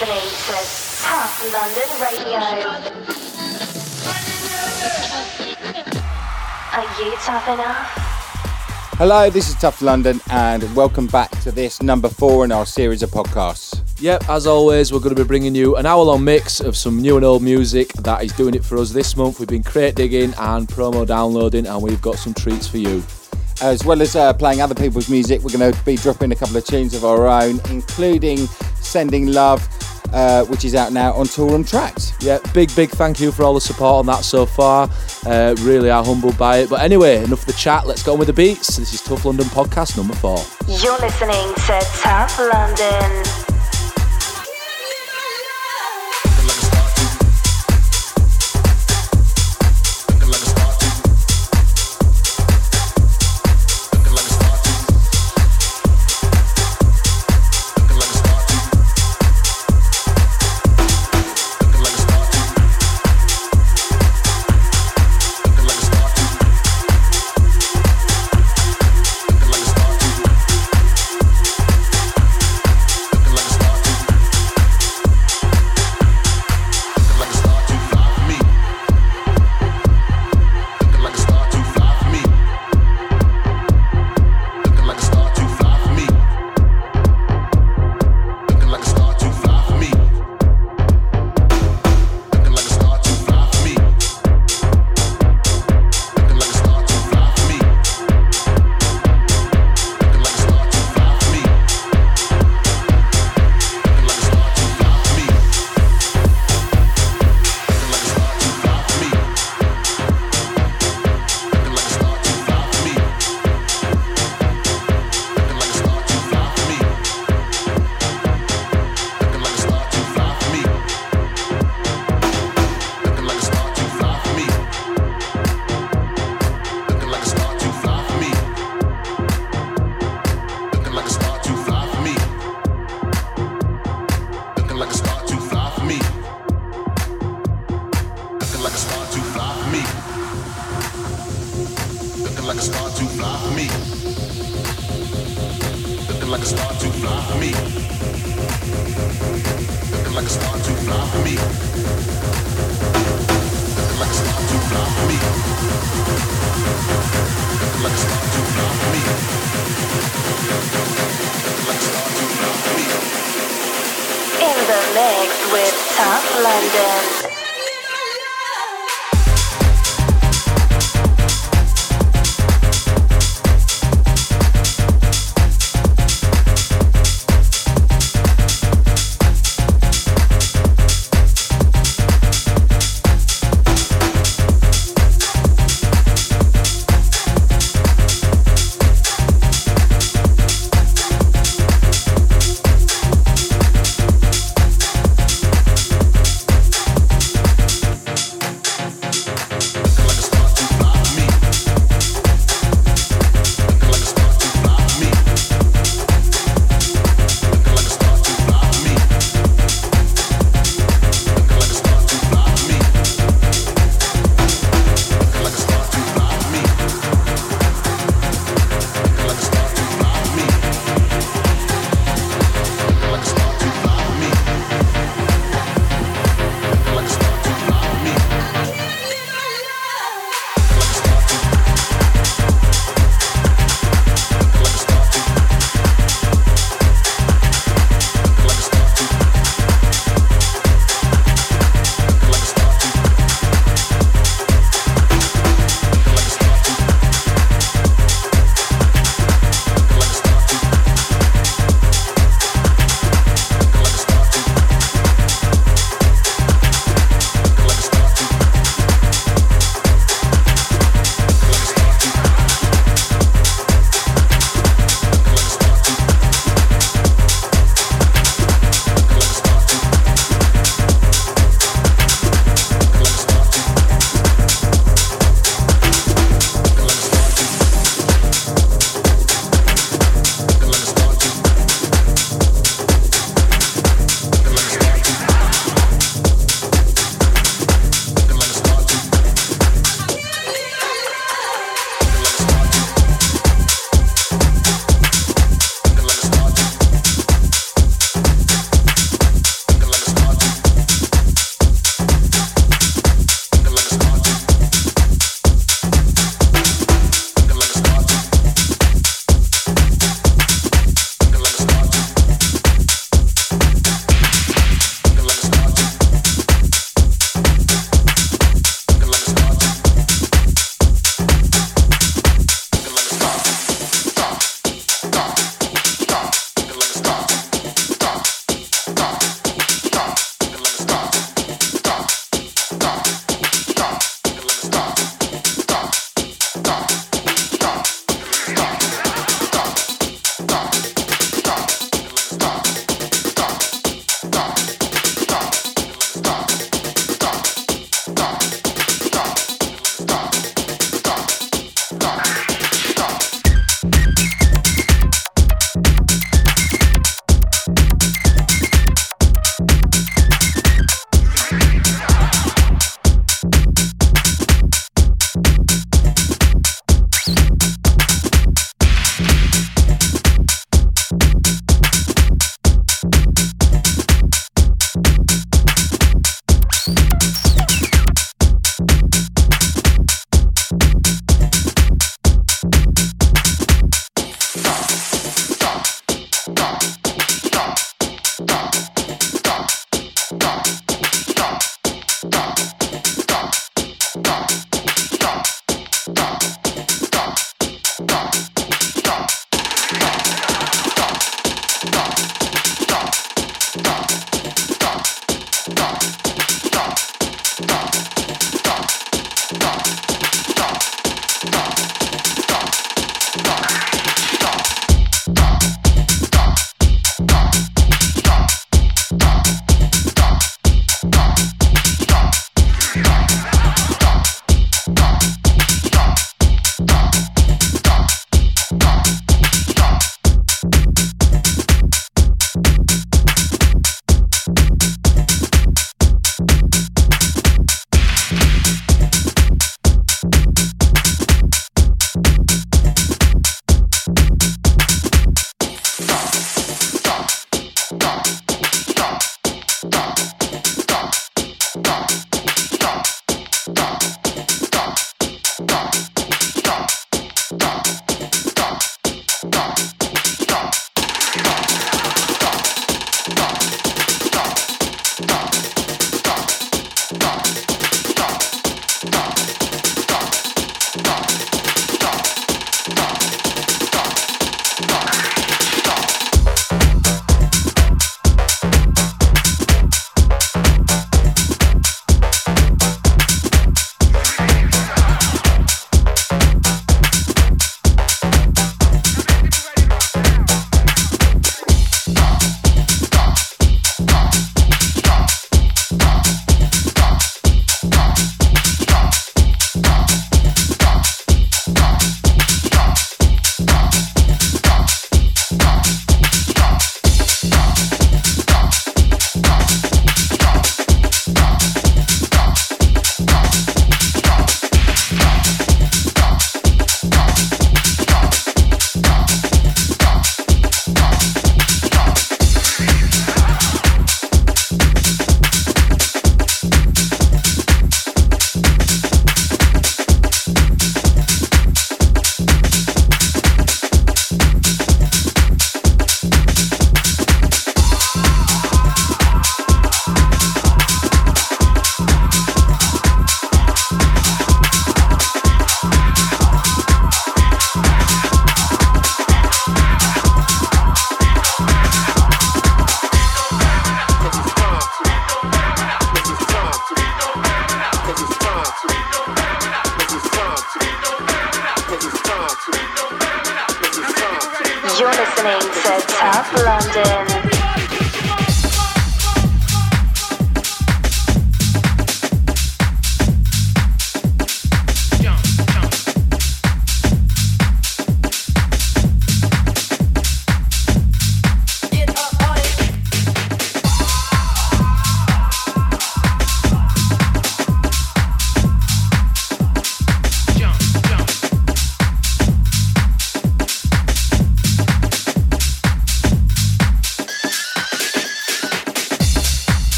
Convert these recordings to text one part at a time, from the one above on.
listening to London Radio. Are you tough enough? Hello, this is Tough London, and welcome back to this number four in our series of podcasts. Yep, as always, we're going to be bringing you an hour long mix of some new and old music that is doing it for us this month. We've been crate digging and promo downloading, and we've got some treats for you. As well as uh, playing other people's music, we're going to be dropping a couple of tunes of our own, including Sending Love, uh, which is out now on Toolroom Tracks. Yeah, big, big thank you for all the support on that so far. Uh, really are humbled by it. But anyway, enough of the chat. Let's go on with the beats. This is Tough London Podcast number four. You're listening to Tough London.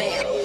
Make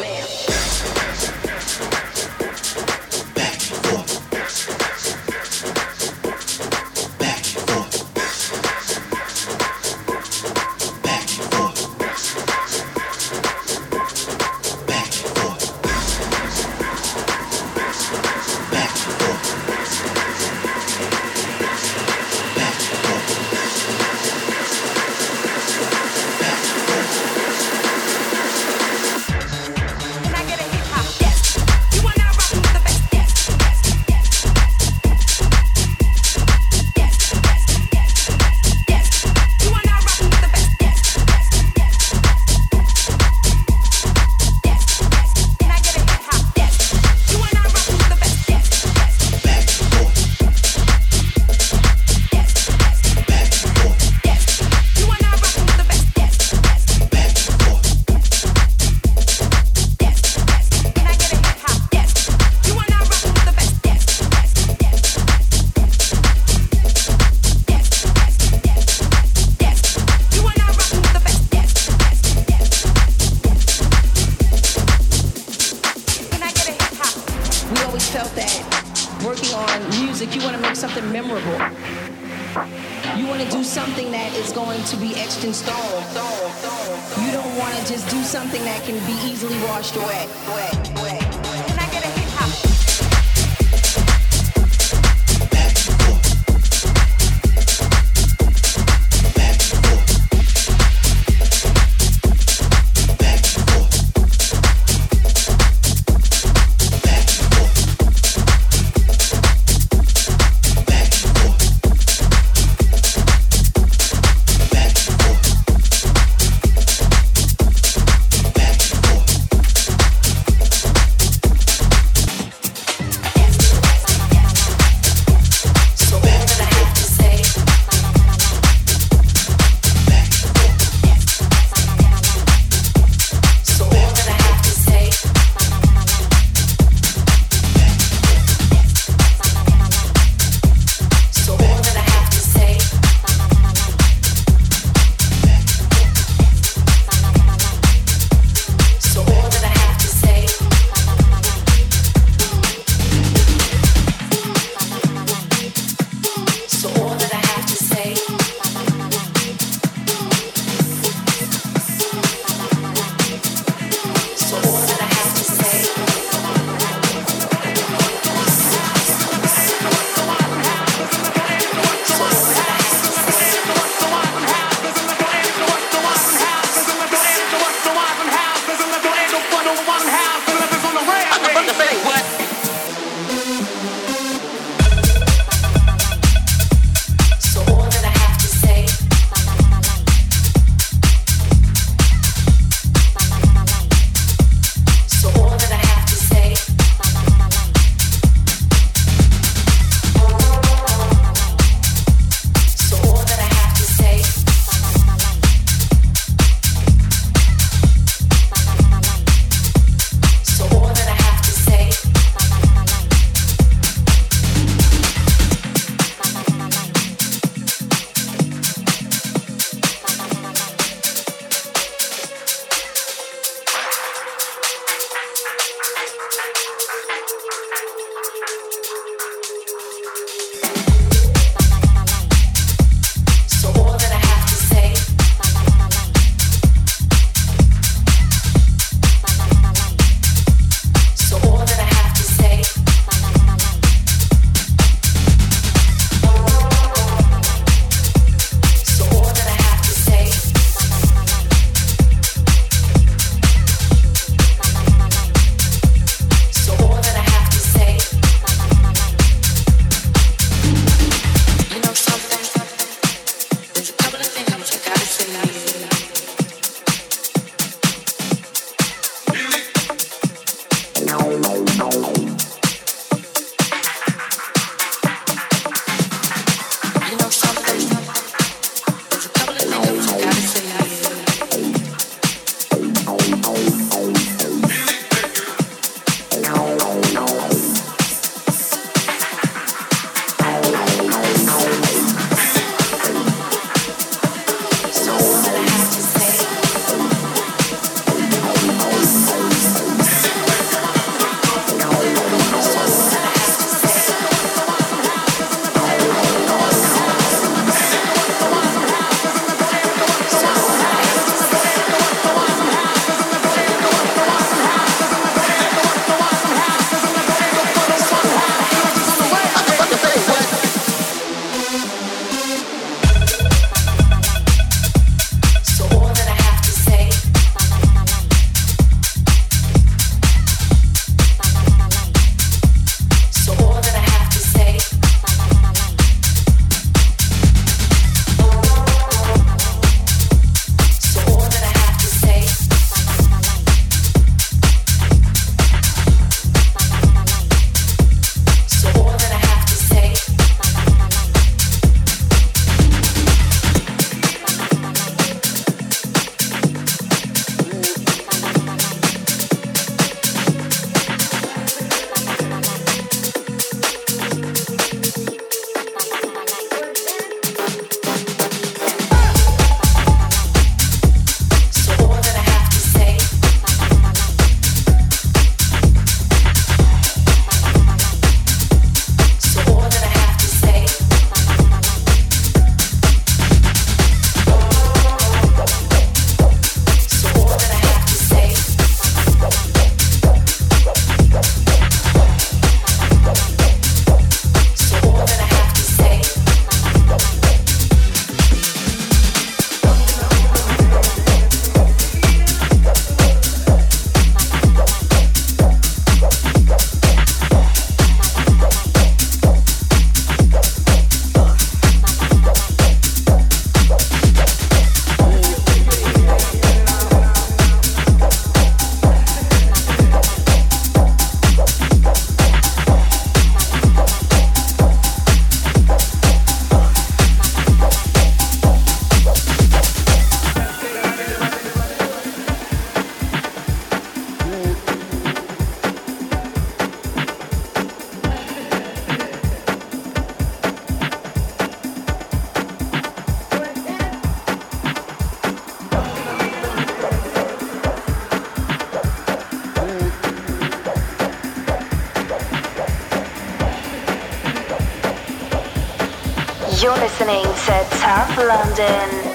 You're listening to Tough London.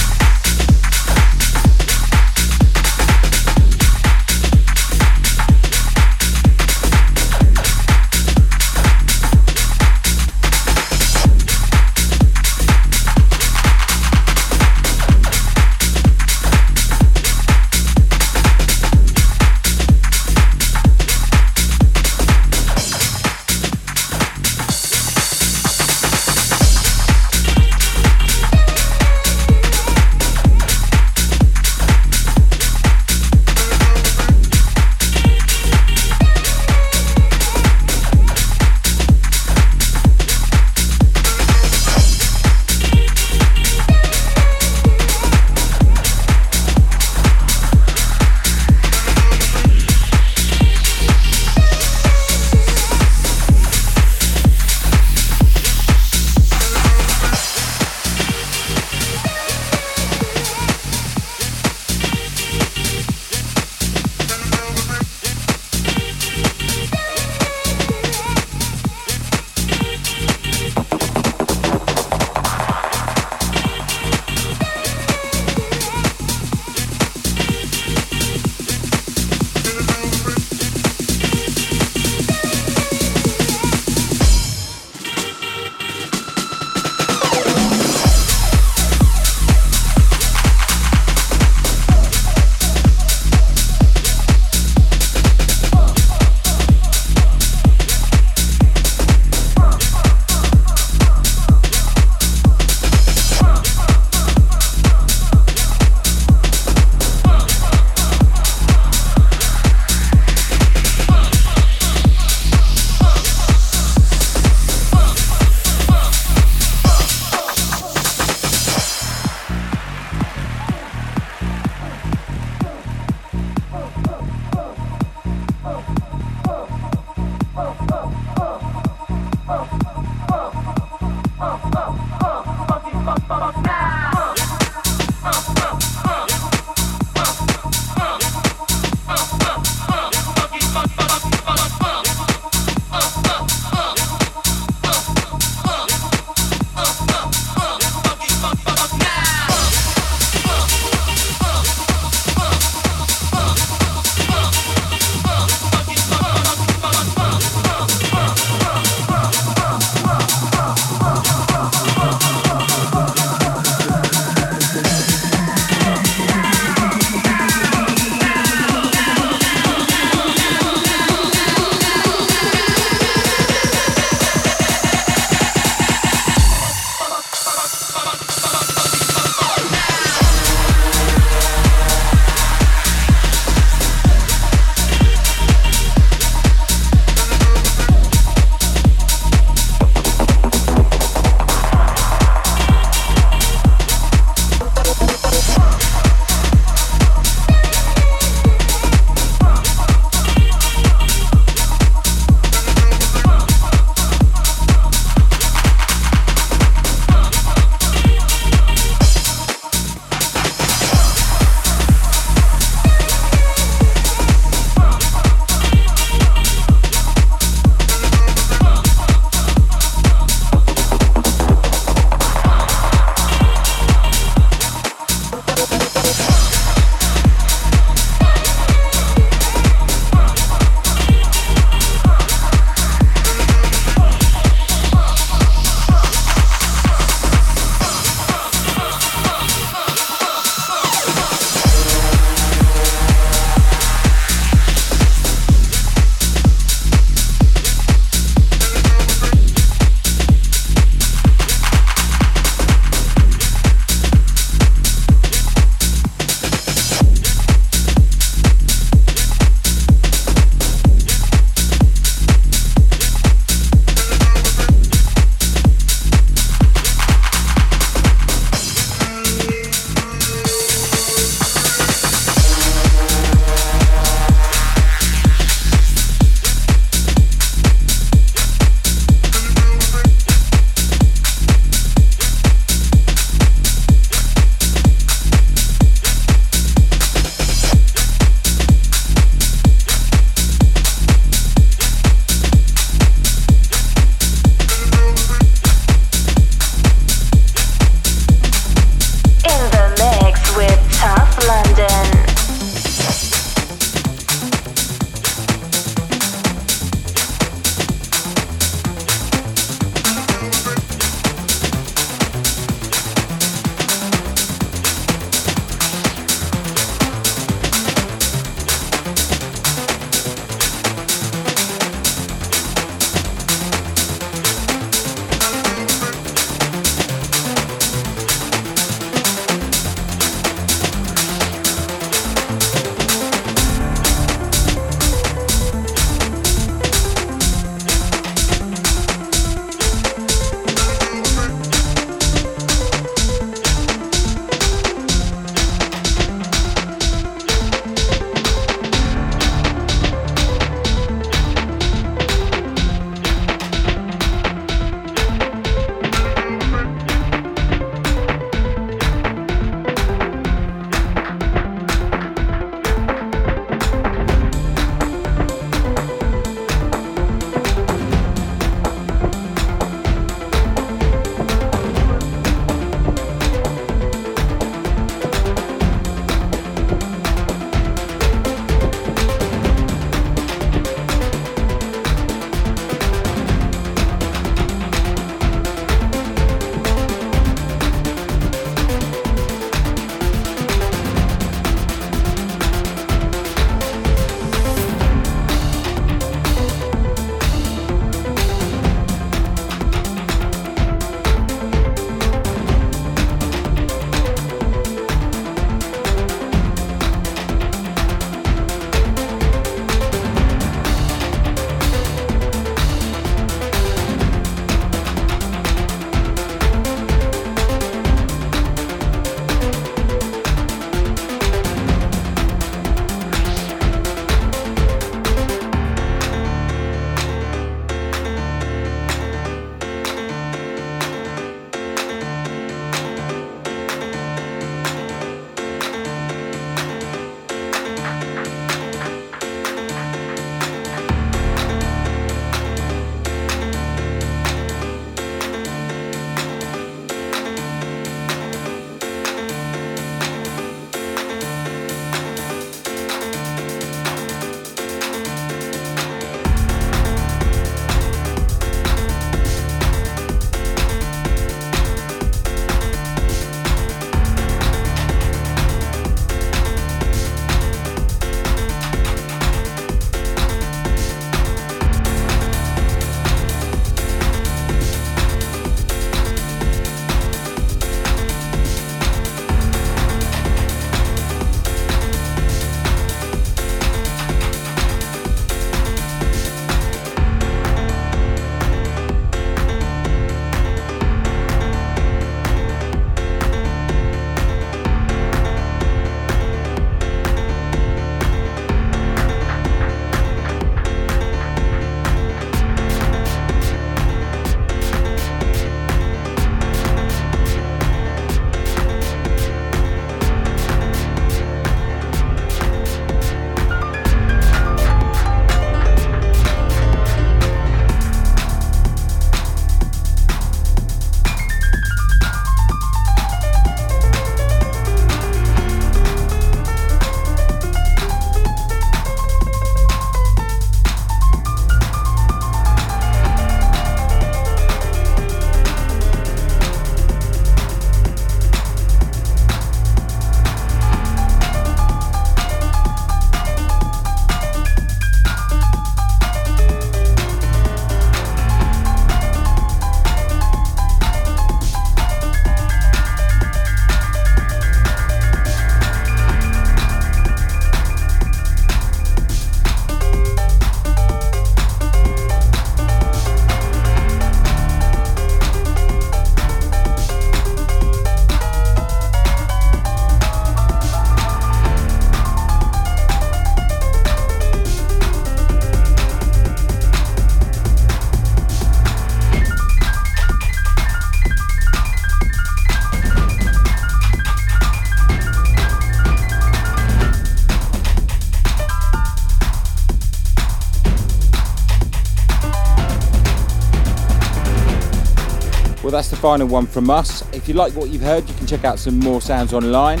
Final one from us. If you like what you've heard, you can check out some more sounds online.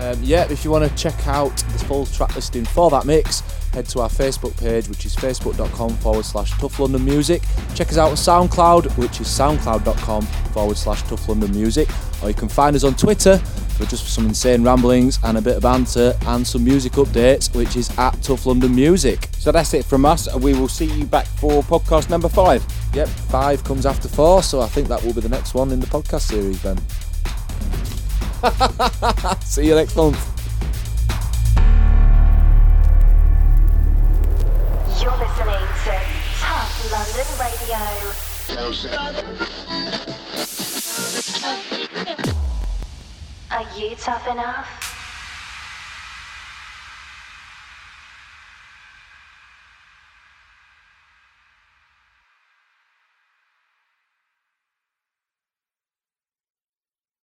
Um, yeah, if you want to check out the full track listing for that mix, head to our Facebook page, which is facebook.com forward slash Tough London Music. Check us out on SoundCloud, which is soundcloud.com forward slash Tough London Music. Or you can find us on Twitter for just some insane ramblings and a bit of banter and some music updates, which is at Tough London Music. So that's it from us, and we will see you back for podcast number five. Yep, five comes after four, so I think that will be the next one in the podcast series, Ben. see you next month. You're listening to Tough London Radio. Are you tough enough?